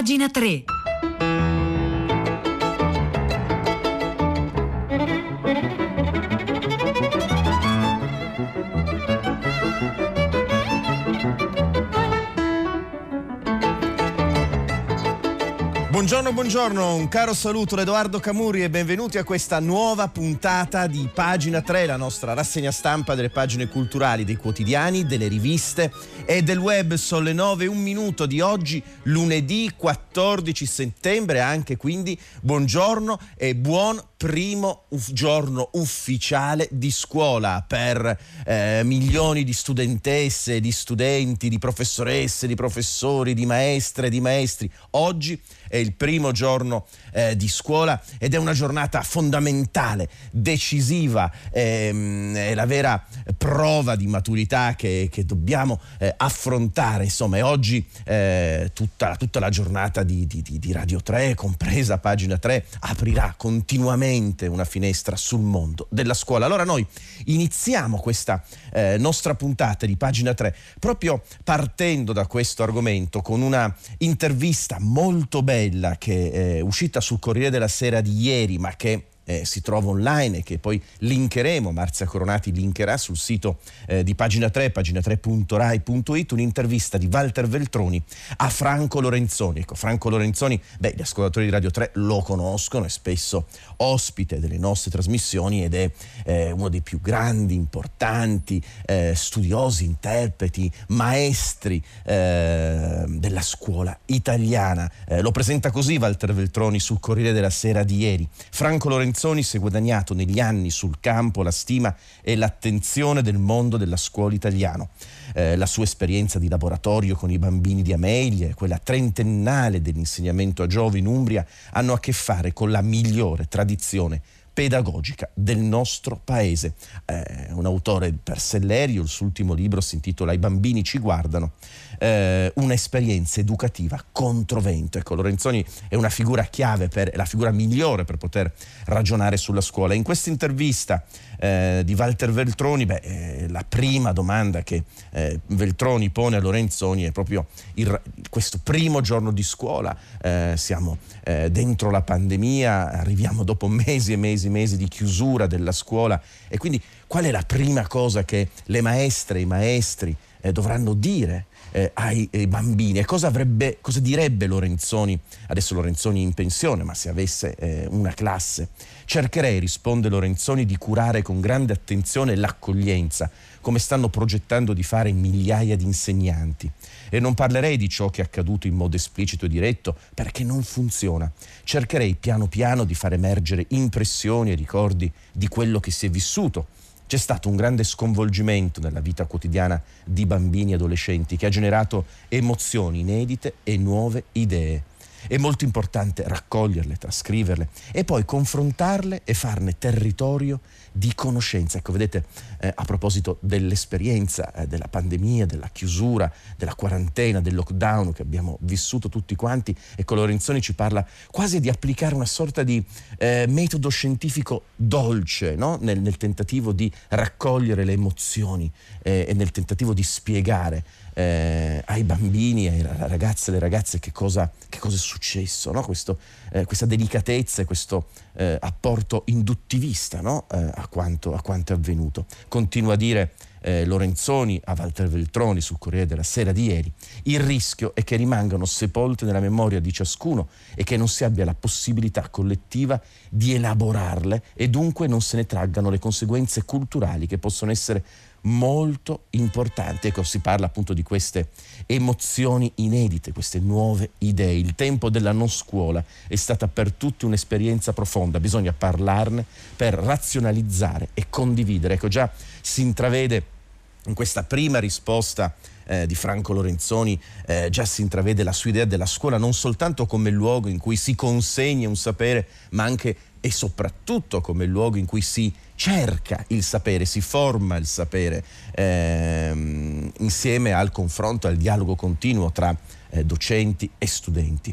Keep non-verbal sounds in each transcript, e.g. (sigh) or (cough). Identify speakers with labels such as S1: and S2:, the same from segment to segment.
S1: Pagina 3.
S2: Buongiorno, buongiorno, un caro saluto da Edoardo Camuri e benvenuti a questa nuova puntata di Pagina 3, la nostra rassegna stampa delle pagine culturali dei quotidiani, delle riviste e del web. Sono le 9 un minuto di oggi, lunedì 14 settembre, anche quindi buongiorno e buon primo uff- giorno ufficiale di scuola per eh, milioni di studentesse, di studenti, di professoresse, di professori, di maestre, di maestri. Oggi è il primo giorno eh, di scuola ed è una giornata fondamentale, decisiva, ehm, è la vera prova di maturità che, che dobbiamo eh, affrontare. Insomma, è oggi eh, tutta, tutta, la giornata di, di, di Radio 3, compresa pagina 3, aprirà continuamente una finestra sul mondo della scuola. Allora noi iniziamo questa eh, nostra puntata di pagina 3 proprio partendo da questo argomento con una intervista molto bella che è uscita sul Corriere della Sera di ieri ma che eh, si trova online e che poi linkeremo, Marzia Coronati linkerà sul sito eh, di pagina 3, pagina3.rai.it, un'intervista di Walter Veltroni a Franco Lorenzoni. Ecco, Franco Lorenzoni, beh, gli ascoltatori di Radio 3 lo conoscono, è spesso ospite delle nostre trasmissioni ed è eh, uno dei più grandi, importanti eh, studiosi, interpreti, maestri eh, della scuola italiana. Eh, lo presenta così Walter Veltroni sul Corriere della Sera di ieri. Franco Lorenzoni Manzoni si è guadagnato negli anni sul campo la stima e l'attenzione del mondo della scuola italiano. Eh, la sua esperienza di laboratorio con i bambini di Amelia e quella trentennale dell'insegnamento a Giove in Umbria hanno a che fare con la migliore tradizione pedagogica del nostro paese. Eh, un autore per Sellerio, il suo ultimo libro si intitola I bambini ci guardano eh, un'esperienza educativa controvento. Ecco, Lorenzoni è una figura chiave, per, la figura migliore per poter ragionare sulla scuola. In questa intervista eh, di Walter Veltroni, beh, eh, la prima domanda che eh, Veltroni pone a Lorenzoni è proprio il, questo primo giorno di scuola. Eh, siamo eh, dentro la pandemia, arriviamo dopo mesi e mesi e mesi di chiusura della scuola e quindi qual è la prima cosa che le maestre e i maestri dovranno dire eh, ai, ai, bambini. E cosa, avrebbe, cosa, direbbe Lorenzoni, adesso Lorenzoni in pensione, ma se avesse eh, una classe? Cercherei, risponde Lorenzoni, di curare con grande attenzione l'accoglienza, come stanno progettando di fare migliaia di insegnanti. E non parlerei di ciò che è accaduto in modo esplicito e diretto, perché non funziona. Cercherei piano piano di far emergere impressioni e ricordi di quello che si è vissuto c'è stato un grande sconvolgimento nella vita quotidiana di bambini e adolescenti che ha generato emozioni inedite e nuove idee. È molto importante raccoglierle, trascriverle e poi confrontarle e farne territorio di conoscenza. Ecco, vedete, eh, a proposito dell'esperienza eh, della pandemia, della chiusura, della quarantena, del lockdown che abbiamo vissuto tutti quanti, ecco, Lorenzoni ci parla quasi di applicare una sorta di eh, metodo scientifico dolce no? nel, nel, tentativo di raccogliere le emozioni eh, e nel tentativo di spiegare eh, ai bambini, ai ragazzi e alle ragazze che cosa, che cosa è successo, no? questo, eh, questa delicatezza e questo eh, apporto induttivista no? Eh, a, quanto, a, quanto, è avvenuto. Continua a dire eh, Lorenzoni a Walter Veltroni sul Corriere della Sera di ieri, il rischio è che rimangano sepolte nella memoria di ciascuno e che non si abbia la possibilità collettiva di elaborarle e dunque non se ne traggano le conseguenze culturali che possono essere molto importante. Ecco, si parla appunto di queste emozioni inedite, queste nuove idee. Il tempo della non scuola è stata per tutti un'esperienza profonda, bisogna parlarne per razionalizzare e condividere. Ecco, già si intravede in questa prima risposta eh, di Franco Lorenzoni eh, già si intravede la sua idea della scuola non soltanto come luogo in cui si consegna un sapere, ma anche e soprattutto come luogo in cui si cerca il sapere, si forma il sapere ehm, insieme al confronto, al dialogo continuo tra eh, docenti e studenti.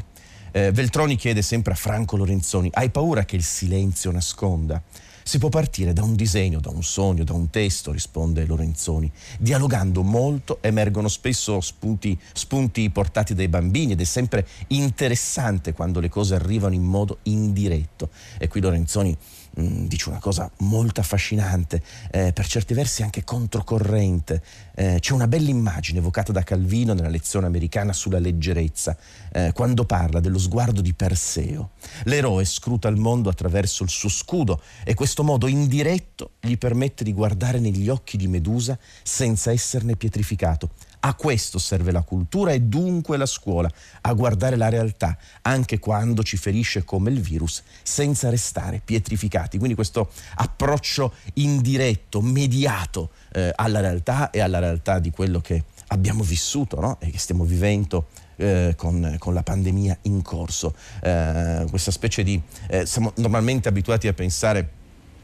S2: Eh, Veltroni chiede sempre a Franco Lorenzoni, hai paura che il silenzio nasconda? Si può partire da un disegno, da un sogno, da un testo, risponde Lorenzoni. Dialogando molto emergono spesso spunti, spunti portati dai bambini ed è sempre interessante quando le cose arrivano in modo indiretto. E qui Lorenzoni Mm, dice una cosa molto affascinante, eh, per certi versi anche controcorrente. Eh, c'è una bella immagine evocata da Calvino nella lezione americana sulla leggerezza, eh, quando parla dello sguardo di Perseo. L'eroe scruta il mondo attraverso il suo scudo e questo modo indiretto gli permette di guardare negli occhi di Medusa senza esserne pietrificato. A questo serve la cultura e dunque la scuola, a guardare la realtà, anche quando ci ferisce come il virus, senza restare pietrificati. Quindi questo approccio indiretto, mediato eh, alla realtà e alla realtà di quello che abbiamo vissuto no? e che stiamo vivendo eh, con, con, la pandemia in corso. Eh, questa specie di... Eh, siamo normalmente abituati a pensare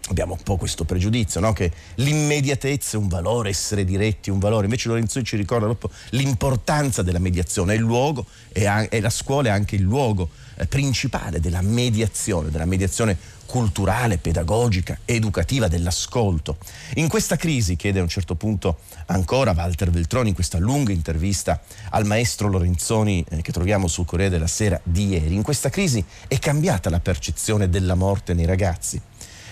S2: abbiamo un po' questo pregiudizio, no? che l'immediatezza è un valore, essere diretti è un valore, invece Lorenzoni ci ricorda proprio l'importanza della mediazione, è il luogo e, la scuola è anche il luogo eh, principale della mediazione, della mediazione culturale, pedagogica, educativa, dell'ascolto. In questa crisi, chiede a un certo punto ancora Walter Veltroni in questa lunga intervista al maestro Lorenzoni eh, che troviamo sul Corriere della Sera di ieri, in questa crisi è cambiata la percezione della morte nei ragazzi.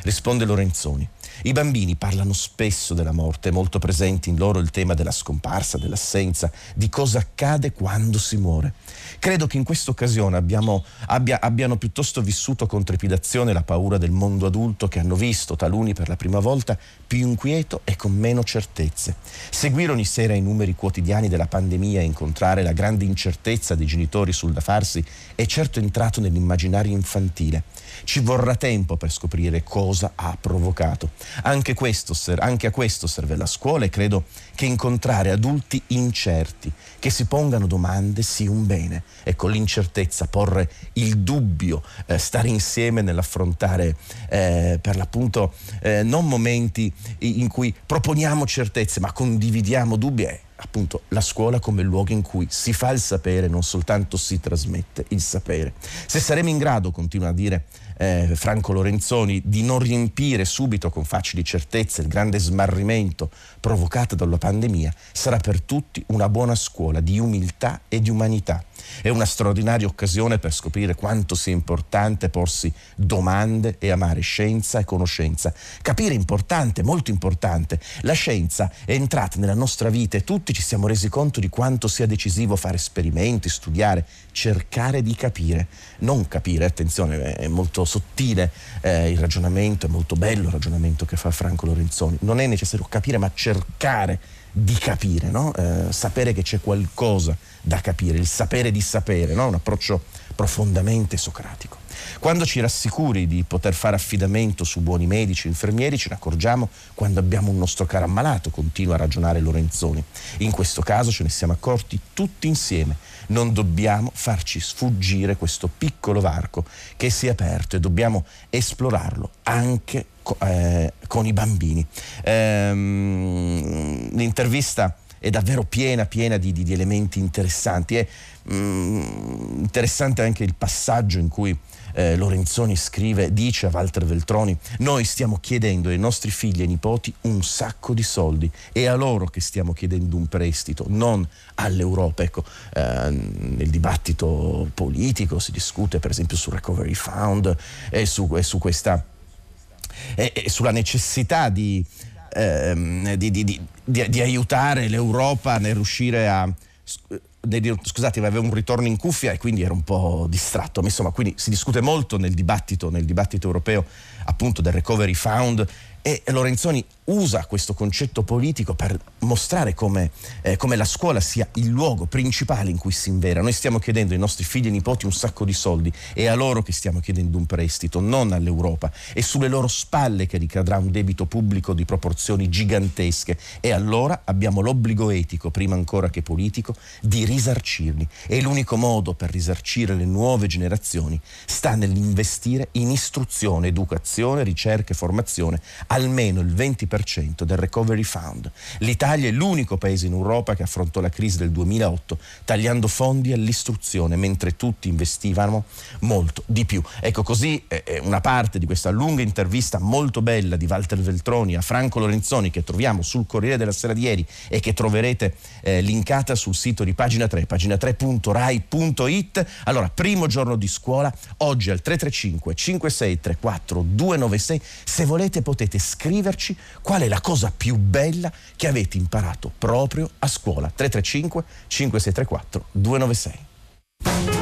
S2: Risponde Lorenzoni. I bambini parlano spesso della morte, molto presente in loro il tema della scomparsa, dell'assenza, di cosa accade quando si muore. Credo che in questa occasione abbiamo, abbia, abbiano piuttosto vissuto con trepidazione la paura del mondo adulto che hanno visto, taluni per la prima volta, più inquieto e con meno certezze. Seguire ogni sera i numeri quotidiani della pandemia e incontrare la grande incertezza dei genitori sul da farsi è certo entrato nell'immaginario infantile. Ci vorrà tempo per scoprire cosa ha provocato. Anche, questo, anche a questo serve la scuola e credo che incontrare adulti incerti, che si pongano domande, sia un bene. Ecco, l'incertezza, porre il dubbio, eh, stare insieme nell'affrontare eh, per l'appunto eh, non momenti in cui proponiamo certezze ma condividiamo dubbi. È appunto la scuola come luogo in cui si fa il sapere, non soltanto si trasmette il sapere. Se saremo in grado, continua a dire eh, Franco Lorenzoni, di non riempire subito con facili certezze il grande smarrimento provocato dalla pandemia, sarà per tutti una buona scuola di umiltà e di umanità. È una straordinaria occasione per scoprire quanto sia importante porsi domande e amare scienza e conoscenza. Capire importante, molto importante. La scienza è entrata nella nostra vita e tutti ci siamo resi conto di quanto sia decisivo fare esperimenti, studiare, cercare di capire. Non capire, attenzione, è molto sottile eh, il ragionamento, è molto bello il ragionamento che fa Franco Lorenzoni. Non è necessario capire, ma cercare di capire, no? eh, sapere che c'è qualcosa da capire, il sapere di sapere, no? un approccio profondamente socratico. Quando ci rassicuri di poter fare affidamento su buoni medici e infermieri, ce ne accorgiamo quando abbiamo un nostro caro ammalato, continua a ragionare Lorenzoni. In questo caso ce ne siamo accorti tutti insieme. Non dobbiamo farci sfuggire questo piccolo varco che si è aperto e dobbiamo esplorarlo anche eh, con i bambini. Ehm, l'intervista è davvero piena, piena di, di, di elementi interessanti. È mh, mm, interessante anche il passaggio in cui eh, Lorenzoni scrive, dice a Walter Veltroni, noi stiamo chiedendo ai nostri figli e nipoti un sacco di soldi, è a loro che stiamo chiedendo un prestito, non all'Europa. Ecco, eh, nel dibattito politico si discute per esempio sul Recovery Fund e su, e su questa e, e sulla necessità di, ehm, di, di, di, aiutare l'Europa nel riuscire a scusate, avevo un ritorno in cuffia e quindi ero un po' distratto. Ma insomma, quindi si discute molto nel dibattito, nel dibattito europeo appunto del recovery fund e Lorenzoni usa questo concetto politico per mostrare come, eh, come, la scuola sia il luogo principale in cui si invera. Noi stiamo chiedendo ai nostri figli e nipoti un sacco di soldi, è a loro che stiamo chiedendo un prestito, non all'Europa. È sulle loro spalle che ricadrà un debito pubblico di proporzioni gigantesche e allora abbiamo l'obbligo etico, prima ancora che politico, di risarcirli. E l'unico modo per risarcire le nuove generazioni sta nell'investire in istruzione, educazione, ricerca e formazione almeno il 20% del recovery fund. L'Italia è l'unico paese in Europa che affrontò la crisi del 2008 tagliando fondi all'istruzione mentre tutti investivano molto di più. Ecco così eh, una parte di questa lunga intervista molto bella di Walter Veltroni a Franco Lorenzoni che troviamo sul Corriere della Sera di ieri e che troverete eh, linkata sul sito di pagina 3, pagina3.rai.it. Allora, primo giorno di scuola, oggi al 335 5634 296. Se volete potete scriverci qual è la cosa più bella che avete imparato proprio a scuola. 335 5634 296.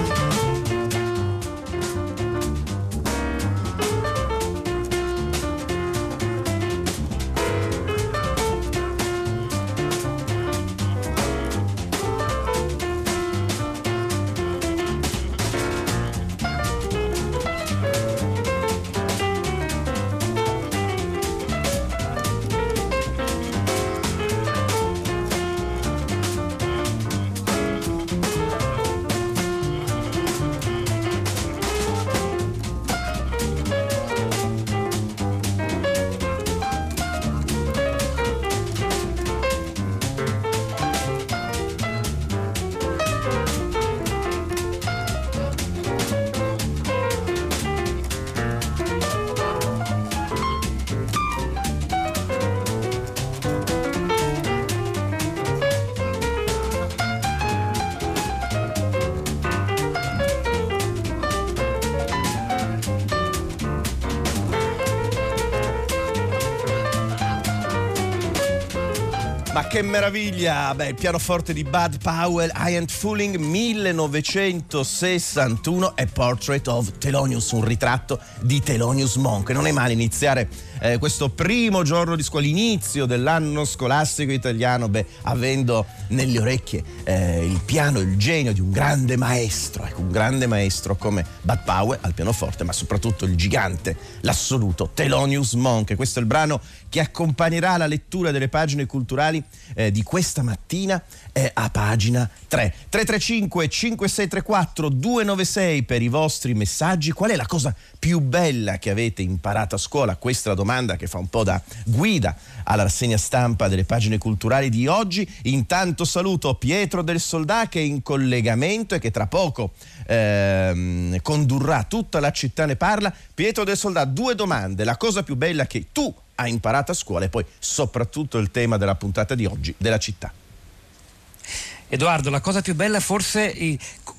S2: Che meraviglia! Beh, il pianoforte di Bud Powell, I Ain't Fooling 1961 è Portrait of Thelonious, un ritratto di Thelonious Monk. Non è male iniziare eh, questo primo giorno di scuola, l'inizio dell'anno scolastico italiano, beh, avendo nelle orecchie eh, il piano, il genio di un grande maestro, ecco, un grande maestro come Bud Powell al pianoforte, ma soprattutto il gigante, l'assoluto Thelonious Monk. Questo è il brano che accompagnerà la lettura delle pagine culturali eh, di questa mattina eh, a pagina 3. 335 5634 296 per i vostri messaggi. Qual è la cosa più bella che avete imparato a scuola? Questa è la domanda che fa un po' da guida alla rassegna stampa delle pagine culturali di oggi. Intanto saluto Pietro del Soldà che è in collegamento e che tra poco ehm, condurrà tutta la città ne parla. Pietro del Soldà, due domande. La cosa più bella che tu ha imparato a scuola e poi soprattutto il tema della puntata di oggi, della città.
S1: Edoardo, la cosa più bella forse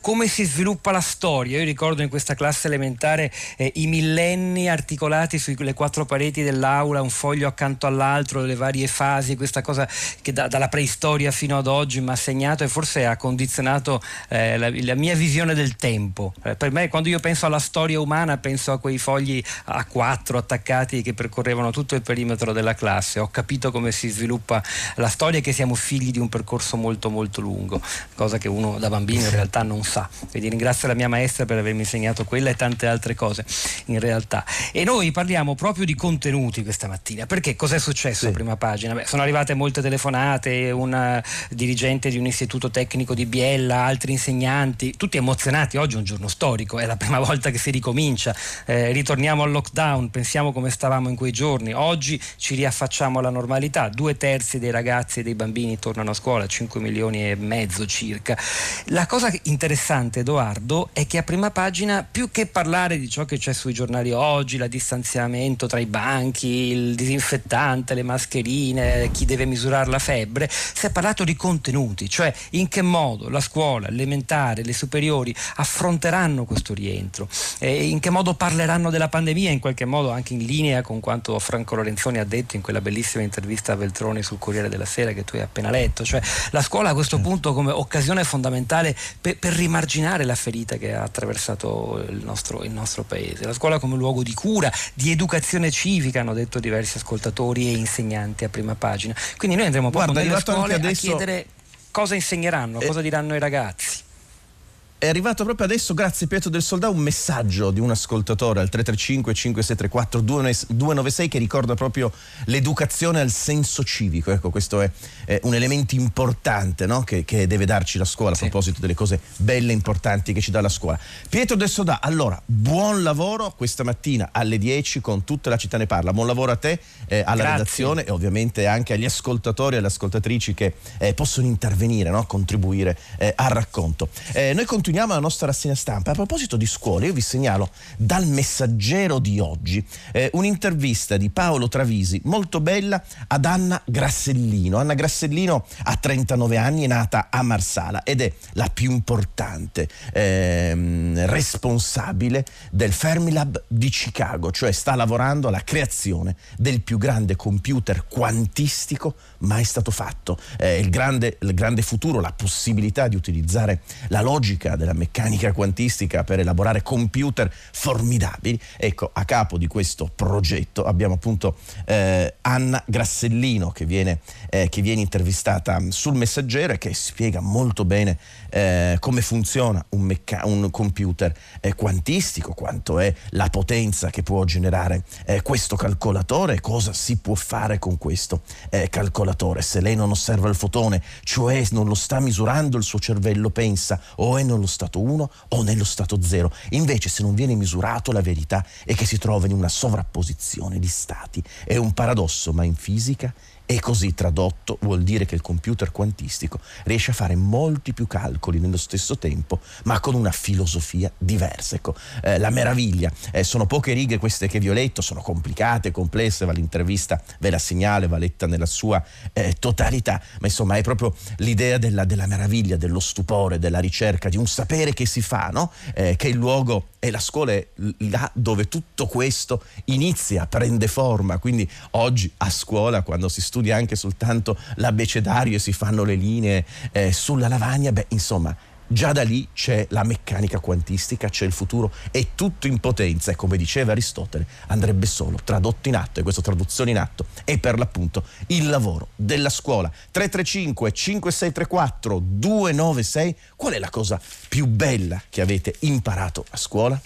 S1: come si sviluppa la storia. Io ricordo in questa classe elementare eh, i millenni articolati sulle quattro pareti dell'aula, un foglio accanto all'altro, le varie fasi, questa cosa che da, dalla preistoria fino ad oggi mi ha segnato e forse ha condizionato eh, la, la, mia visione del tempo. Eh, per me quando io penso alla storia umana penso a quei fogli a quattro attaccati che percorrevano tutto il perimetro della classe. Ho capito come si sviluppa la storia e che siamo figli di un percorso molto molto lungo cosa che uno da bambino in realtà non sa. Quindi ringrazio la mia maestra per avermi insegnato quella e tante altre cose in realtà. E noi parliamo proprio di contenuti questa mattina, perché cos'è successo sì. a prima pagina? Beh, sono arrivate molte telefonate, un dirigente di un istituto tecnico di Biella, altri insegnanti, tutti emozionati, oggi è un giorno storico, è la prima (laughs) volta che si ricomincia, eh, ritorniamo al lockdown, pensiamo come stavamo in quei giorni, oggi ci riaffacciamo alla normalità, due terzi dei ragazzi e dei bambini tornano a scuola, 5 milioni e mezzo circa. La cosa interessante, Edoardo, è che a prima pagina, più che parlare di ciò che c'è sui giornali oggi, la distanziamento tra i banchi, il disinfettante, le mascherine, chi deve misurare la febbre, si è parlato di contenuti, cioè in che modo la scuola, l'elementare, le superiori affronteranno questo rientro, in che modo parleranno della pandemia, in qualche modo anche in linea con quanto Franco Lorenzoni ha detto in quella bellissima intervista a Veltroni sul Corriere della Sera che tu hai appena letto, cioè la scuola a questo punto come occasione fondamentale per, per rimarginare la ferita che ha attraversato il nostro, il nostro, paese. La scuola come luogo di cura, di educazione civica, hanno detto diversi ascoltatori e insegnanti a prima pagina. Quindi noi andremo proprio Guarda, nelle scuole adesso... a chiedere cosa insegneranno, eh... cosa diranno i ragazzi.
S2: È arrivato proprio adesso, grazie Pietro del Soldà, un messaggio di un ascoltatore al 335 5634 296 che ricorda proprio l'educazione al senso civico. Ecco, questo è, è un elemento importante no? che, che, deve darci la scuola sì. a proposito delle cose belle e importanti che ci dà la scuola. Pietro del Soldà, allora, buon lavoro questa mattina alle 10 con tutta la città ne parla. Buon lavoro a te, eh, alla grazie. redazione e ovviamente anche agli ascoltatori e alle ascoltatrici che eh, possono intervenire, no? contribuire eh, al racconto. Eh, noi continuiamo continuiamo la nostra rassegna stampa. A proposito di scuole, io vi segnalo dal messaggero di oggi eh, un'intervista di Paolo Travisi molto bella ad Anna Grassellino. Anna Grassellino ha 39 anni, è nata a Marsala ed è la più importante eh, responsabile del Fermilab di Chicago, cioè sta lavorando alla creazione del più grande computer quantistico mai stato fatto. Eh, il, grande, il grande futuro, la possibilità di utilizzare la logica della meccanica quantistica per elaborare computer formidabili. Ecco, a capo di questo progetto abbiamo appunto eh, Anna Grassellino che viene, eh, che viene, intervistata sul messaggero e che spiega molto bene eh, come funziona un, mecca- un computer eh, quantistico, quanto è la potenza che può generare eh, questo calcolatore e cosa si può fare con questo eh, calcolatore. Se lei non osserva il fotone, cioè non lo sta misurando, il suo cervello pensa o è nello stato 1 o nello stato 0. Invece se non viene misurato la verità è che si trova in una sovrapposizione di stati. È un paradosso, ma in fisica e così tradotto vuol dire che il computer quantistico riesce a fare molti più calcoli nello stesso tempo, ma con una filosofia diversa. Ecco, eh, la meraviglia. Eh, sono poche righe queste che vi ho letto, sono complicate, complesse, va l'intervista, ve la segnale, va letta nella sua eh, totalità, ma insomma è proprio l'idea della, della, meraviglia, dello stupore, della ricerca, di un sapere che si fa, no? Eh, che il luogo e la scuola è là dove tutto questo inizia, prende forma. Quindi oggi a scuola, quando si studia anche soltanto l'abbecedario e si fanno le linee eh, sulla lavagna, beh, insomma, Già da lì c'è la meccanica quantistica, c'è il futuro, è tutto in potenza e come diceva Aristotele andrebbe solo tradotto in atto e questa traduzione in atto è per l'appunto il lavoro della scuola. 335 5634 296, qual è la cosa più bella che avete imparato a scuola?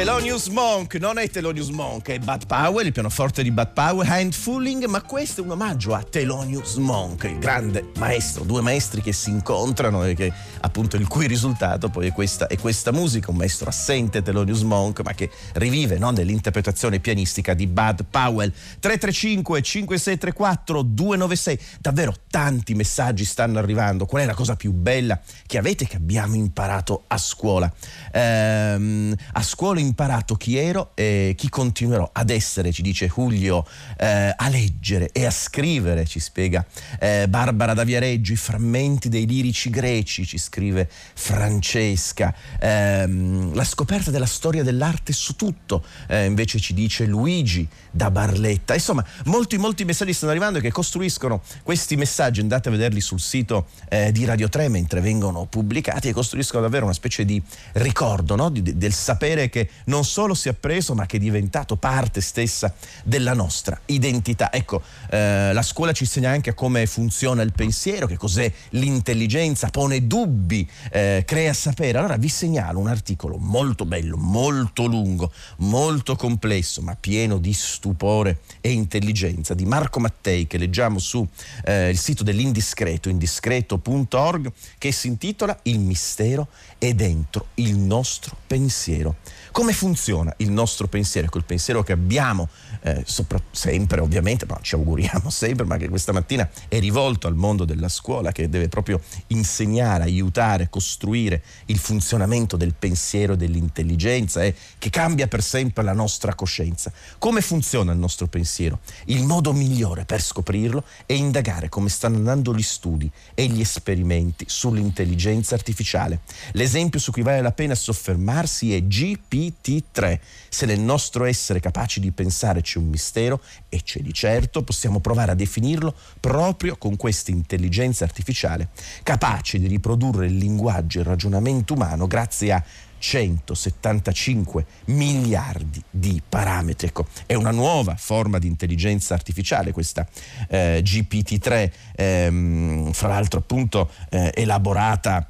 S2: Thelonious Monk, non è Thelonious Monk, è Bud Powell, il pianoforte di Bud Powell, Handfulling, ma questo è un omaggio a Thelonious Monk, il grande maestro, due maestri che si incontrano e che appunto il cui risultato poi è questa, è questa musica, un maestro assente Thelonious Monk, ma che rivive no, nell'interpretazione pianistica di Bud Powell. 335 5634 296, davvero tanti messaggi stanno arrivando, qual è la cosa più bella che avete che abbiamo imparato a scuola? Ehm, a scuola in imparato chi ero e chi continuerò ad essere, ci dice Julio, eh, a leggere e a scrivere, ci spiega eh, Barbara da Viareggio, i frammenti dei lirici greci, ci scrive Francesca, ehm, la scoperta della storia dell'arte su tutto, eh, invece ci dice Luigi da Barletta. Insomma, molti, molti messaggi stanno arrivando e che costruiscono questi messaggi, andate a vederli sul sito eh, di Radio 3 mentre vengono pubblicati e costruiscono davvero una specie di ricordo no? di, del sapere che non solo si è appreso ma che è diventato parte stessa della nostra identità. Ecco, eh, la scuola ci insegna anche come funziona il pensiero, che cos'è l'intelligenza, pone dubbi, eh, crea sapere. Allora vi segnalo un articolo molto bello, molto lungo, molto complesso, ma pieno di stupore e intelligenza di Marco Mattei che leggiamo sul eh, sito dell'Indiscreto, indiscreto.org, che si intitola Il mistero è dentro il nostro pensiero. Come funziona il nostro pensiero, quel pensiero che abbiamo eh, sopra, sempre ovviamente, ma ci auguriamo (laughs) sempre, ma che questa mattina è rivolto al mondo della scuola che deve proprio insegnare, aiutare, costruire il funzionamento del pensiero e dell'intelligenza e che cambia per sempre la nostra coscienza. Come funziona il nostro pensiero? Il modo migliore per scoprirlo è indagare come stanno andando gli studi e gli esperimenti sull'intelligenza artificiale. L'esempio su cui vale la pena soffermarsi è GP GPT-3. Se nel nostro essere capaci di pensare c'è un mistero, e c'è di certo, possiamo provare a definirlo proprio con questa intelligenza artificiale, capace di riprodurre il linguaggio e il ragionamento umano grazie a 175 miliardi di parametri. Ecco, è una nuova forma di intelligenza artificiale questa eh, GPT-3, ehm, fra l'altro appunto eh, elaborata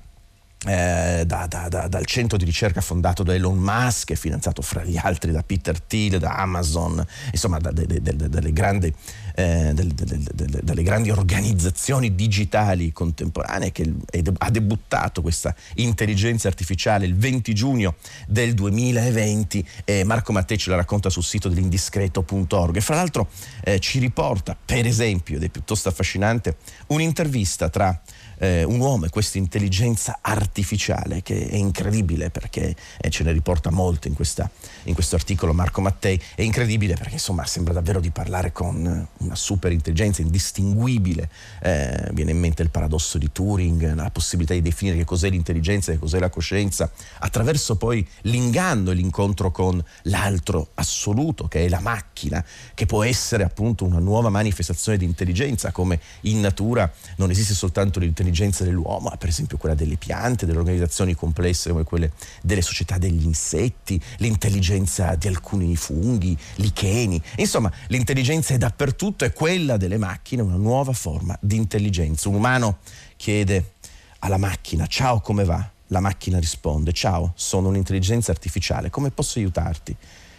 S2: eh, da, da, da, dal centro di ricerca fondato da Elon Musk finanziato fra gli altri da Peter Thiel, da Amazon, insomma dalle grandi, eh, dalle grandi organizzazioni digitali contemporanee che ha debuttato questa intelligenza artificiale il 20 giugno del 2020 e Marco Mattei ce la racconta sul sito dell'indiscreto.org e fra l'altro eh, ci riporta per esempio ed è piuttosto affascinante un'intervista tra eh, un uomo e questa intelligenza artificiale che è incredibile perché eh, ce ne riporta molto in, questa, in, questo articolo Marco Mattei, è incredibile perché insomma sembra davvero di parlare con una super intelligenza indistinguibile, eh, viene in mente il paradosso di Turing, la possibilità di definire che cos'è l'intelligenza e cos'è la coscienza, attraverso poi l'inganno e l'incontro con l'altro assoluto che è la macchina, che può essere appunto una nuova manifestazione di intelligenza, come in natura non esiste soltanto l'intelligenza, l'intelligenza dell'uomo, per esempio quella delle piante, delle organizzazioni complesse come quelle delle società degli insetti, l'intelligenza di alcuni funghi, licheni. Insomma, l'intelligenza è dappertutto, è quella delle macchine, una nuova forma di intelligenza. Un umano chiede alla macchina, ciao come va? La macchina risponde, ciao, sono un'intelligenza artificiale, come posso aiutarti?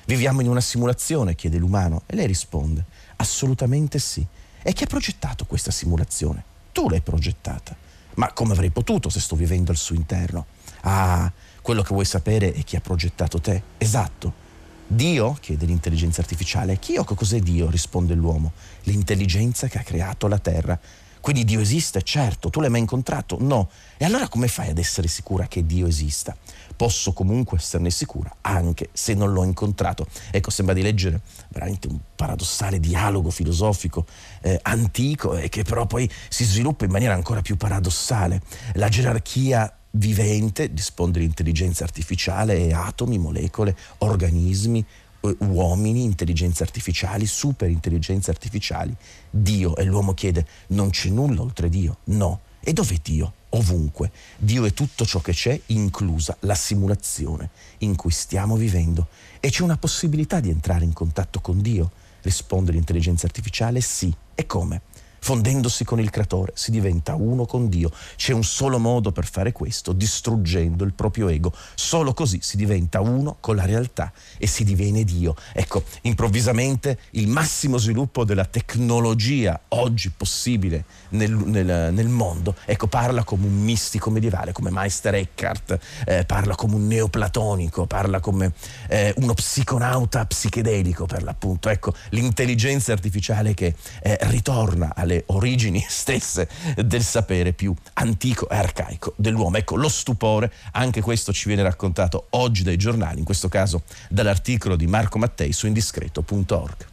S2: Viviamo in una simulazione, chiede l'umano, e lei risponde, assolutamente sì. E chi ha progettato questa simulazione? Tu l'hai progettata. Ma come avrei potuto se sto vivendo al suo interno? Ah, quello che vuoi sapere è chi ha progettato te. Esatto. Dio? chiede l'intelligenza artificiale. Chi o cos'è Dio? risponde l'uomo. L'intelligenza che ha creato la terra. Quindi Dio esiste? Certo. Tu l'hai mai incontrato? No. E allora come fai ad essere sicura che Dio esista? Posso comunque esserne sicura anche se non l'ho incontrato. Ecco, sembra di leggere veramente un paradossale dialogo filosofico eh, antico e che però poi si sviluppa in maniera ancora più paradossale. La gerarchia vivente, risponde l'intelligenza artificiale, è atomi, molecole, organismi, eh, uomini, intelligenze artificiali, super intelligenze artificiali. Dio e l'uomo chiede, non c'è nulla oltre Dio? No. E dov'è Dio? Ovunque. Dio è tutto ciò che c'è, inclusa la simulazione in cui stiamo vivendo. E c'è una possibilità di entrare in contatto con Dio? Risponde l'intelligenza artificiale sì. E come? Fondendosi con il creatore si diventa uno con Dio. C'è un solo modo per fare questo, distruggendo il proprio ego. Solo così si diventa uno con la realtà e si diviene Dio. Ecco, improvvisamente il massimo sviluppo della tecnologia oggi possibile nel, nel, nel mondo, ecco, parla come un mistico medievale, come Meister Eckhart, eh, parla come un neoplatonico, parla come eh, uno psiconauta psichedelico per l'appunto. Ecco, l'intelligenza artificiale che eh, ritorna alle alle origini (laughs) stesse del sapere più antico e arcaico dell'uomo. Ecco, lo stupore, anche questo ci viene raccontato oggi dai giornali, in questo caso dall'articolo di Marco Mattei su indiscreto.org.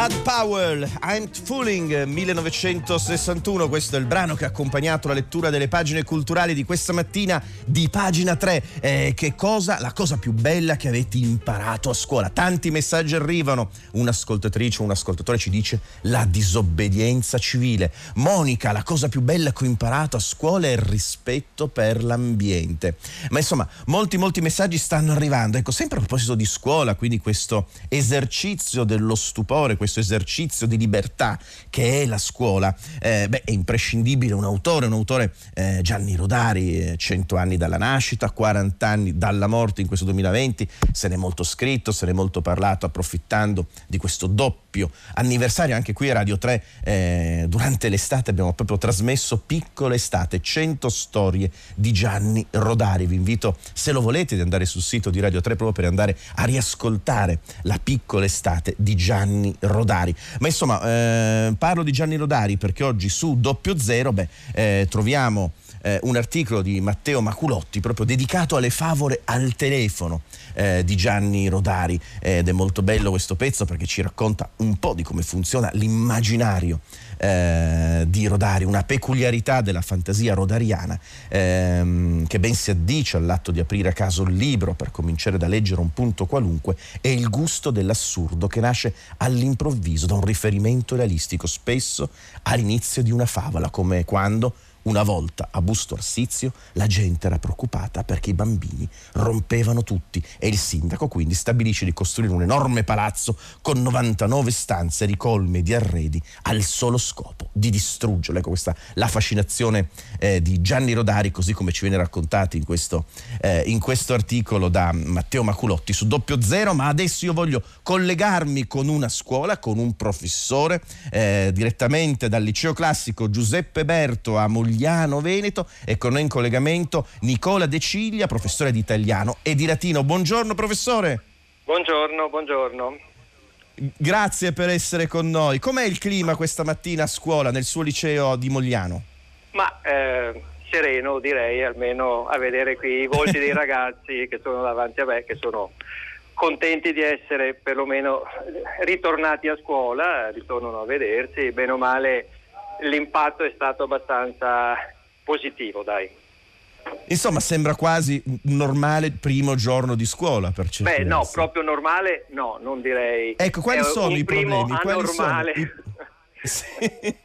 S2: Bud Powell, I'm Fooling 1961, questo è il brano che ha accompagnato la lettura delle pagine culturali di questa mattina di pagina 3. Eh, che cosa? La cosa più bella che avete imparato a scuola. Tanti messaggi arrivano. Un'ascoltatrice, un ascoltatore ci dice la disobbedienza civile. Monica, la cosa più bella che ho imparato a scuola è il rispetto per l'ambiente. Ma insomma, molti molti messaggi stanno arrivando. Ecco, sempre a proposito di scuola, quindi questo esercizio dello stupore questo esercizio di libertà che è la scuola, eh, beh, è imprescindibile un autore, un autore eh, Gianni Rodari, 100 eh, anni dalla nascita, 40 anni dalla morte in questo 2020, se n'è molto scritto, se n'è molto parlato, approfittando di questo doppio anniversario, anche qui a Radio 3 eh, durante l'estate abbiamo proprio trasmesso Piccole Estate, 100 storie di Gianni Rodari. Vi invito, se lo volete, di andare sul sito di Radio 3 proprio per andare a riascoltare la Piccola Estate di Gianni Rodari. Rodari. Ma insomma, eh, parlo di Gianni Rodari perché oggi su Doppio Zero beh, eh, troviamo eh, un articolo di Matteo Maculotti proprio dedicato alle favole al telefono eh, di Gianni Rodari. Ed è molto bello questo pezzo perché ci racconta un po' di come funziona l'immaginario eh, di Rodari, una peculiarità della fantasia rodariana ehm, che ben si addice all'atto di aprire a caso il libro per cominciare da leggere un punto qualunque è il gusto dell'assurdo che nasce all'improvviso da un riferimento realistico spesso all'inizio di una favola come quando una volta a Busto Arsizio la gente era preoccupata perché i bambini rompevano tutti e il sindaco quindi stabilisce di costruire un enorme palazzo con 99 stanze ricolme di arredi al solo scopo di distruggerlo. Ecco questa la fascinazione eh, di Gianni Rodari così come ci viene raccontato in questo, eh, in questo articolo da Matteo Maculotti su Doppio Zero, ma adesso io voglio collegarmi con una scuola, con un professore eh, direttamente dal liceo classico Giuseppe Berto a Mogliano Giuliano Veneto e con noi in collegamento Nicola De Ciglia, professore di italiano e di latino. Buongiorno professore.
S3: Buongiorno, buongiorno.
S2: Grazie per essere con noi. Com'è il clima questa mattina a scuola nel suo liceo di Mogliano?
S3: Ma eh, sereno direi, almeno a vedere qui i volti dei (laughs) ragazzi che sono davanti a me, che sono contenti di essere perlomeno ritornati a scuola, ritornano a vedersi, bene o male l'impatto è stato abbastanza positivo, dai.
S2: Insomma, sembra quasi un normale primo giorno di scuola per certi
S3: Beh, no, proprio normale no, non direi.
S2: Ecco, quali
S3: è
S2: sono i problemi?
S3: Quali sono, i... (laughs)
S2: sì.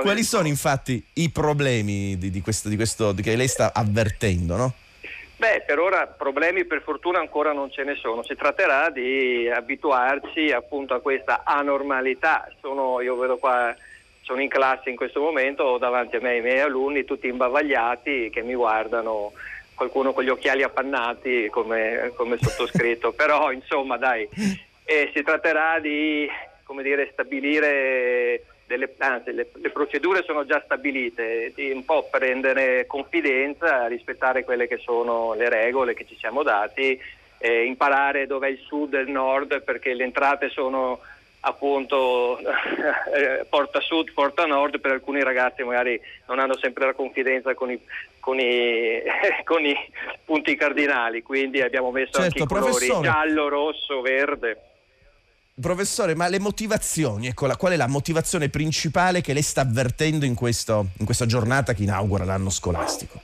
S2: quali sono infatti i problemi di, di, questo, di questo che lei sta avvertendo, no?
S3: Beh, per ora problemi per fortuna ancora non ce ne sono, si tratterà di abituarci appunto a questa anormalità. Sono, io vedo qua sono in classe in questo momento, ho davanti a me i miei alunni tutti imbavagliati che mi guardano, qualcuno con gli occhiali appannati come, come sottoscritto, (laughs) però insomma dai, eh, si tratterà di dire, stabilire, delle, anzi le, le, procedure sono già stabilite, di un po' prendere confidenza, rispettare quelle che sono le regole che ci siamo dati, eh, imparare dove è il sud e il nord perché le entrate sono appunto (laughs) eh, porta sud, porta nord, per alcuni ragazzi magari non hanno sempre la confidenza con i, con i, (laughs) con i punti cardinali, quindi abbiamo messo certo, anche i colori giallo, rosso, verde.
S2: Professore, ma le motivazioni, ecco, la, qual è la motivazione principale che lei sta avvertendo in, questo, in questa giornata che inaugura l'anno scolastico?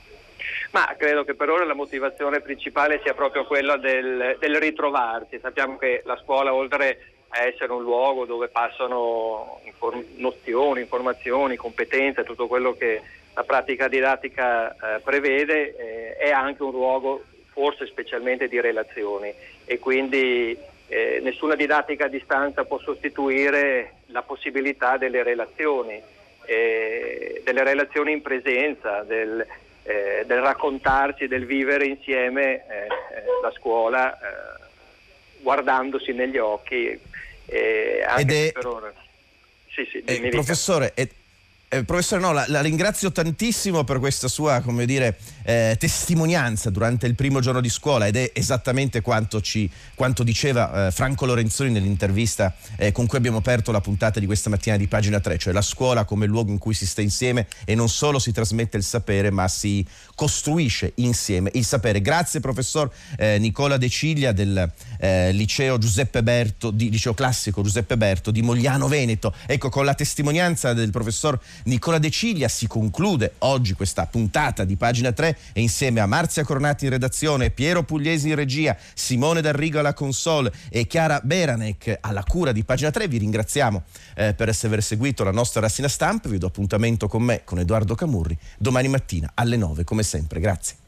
S3: Ma credo che per ora la motivazione principale sia proprio quella del, del ritrovarsi. Sappiamo che la scuola, oltre a essere un luogo dove passano inform- nozioni, informazioni, competenze, tutto quello che la pratica didattica eh, prevede, eh, è anche un luogo forse specialmente di relazioni. E quindi eh, nessuna didattica a distanza può sostituire la possibilità delle relazioni, eh, delle relazioni in presenza, del, eh, del, raccontarsi, del vivere insieme eh, la scuola guardandosi negli occhi eh, anche è... per ora.
S2: Sì, sì, eh, professore, ed, Eh, professore, no, la, la, ringrazio tantissimo per questa sua, come dire, eh, testimonianza durante il primo giorno di scuola ed è esattamente quanto, ci, quanto diceva eh, Franco Lorenzoni nell'intervista eh, con cui abbiamo aperto la puntata di questa mattina di pagina 3, cioè la scuola come luogo in cui si sta insieme e non solo si trasmette il sapere ma si costruisce insieme il sapere. Grazie professor eh, Nicola De Ciglia del eh, liceo Berto, di, liceo classico Giuseppe Berto di Mogliano Veneto. Ecco, con la testimonianza del professor Nicola De Ciglia si conclude oggi questa puntata di pagina 3 e insieme a Marzia Cornati in redazione, Piero Pugliesi in regia, Simone D'Arrigo alla console e Chiara Beranec alla cura di pagina 3 vi ringraziamo eh, per aver seguito la nostra rassina stampa, vi do appuntamento con me, con Edoardo Camurri, domani mattina alle 9 come sempre. Grazie.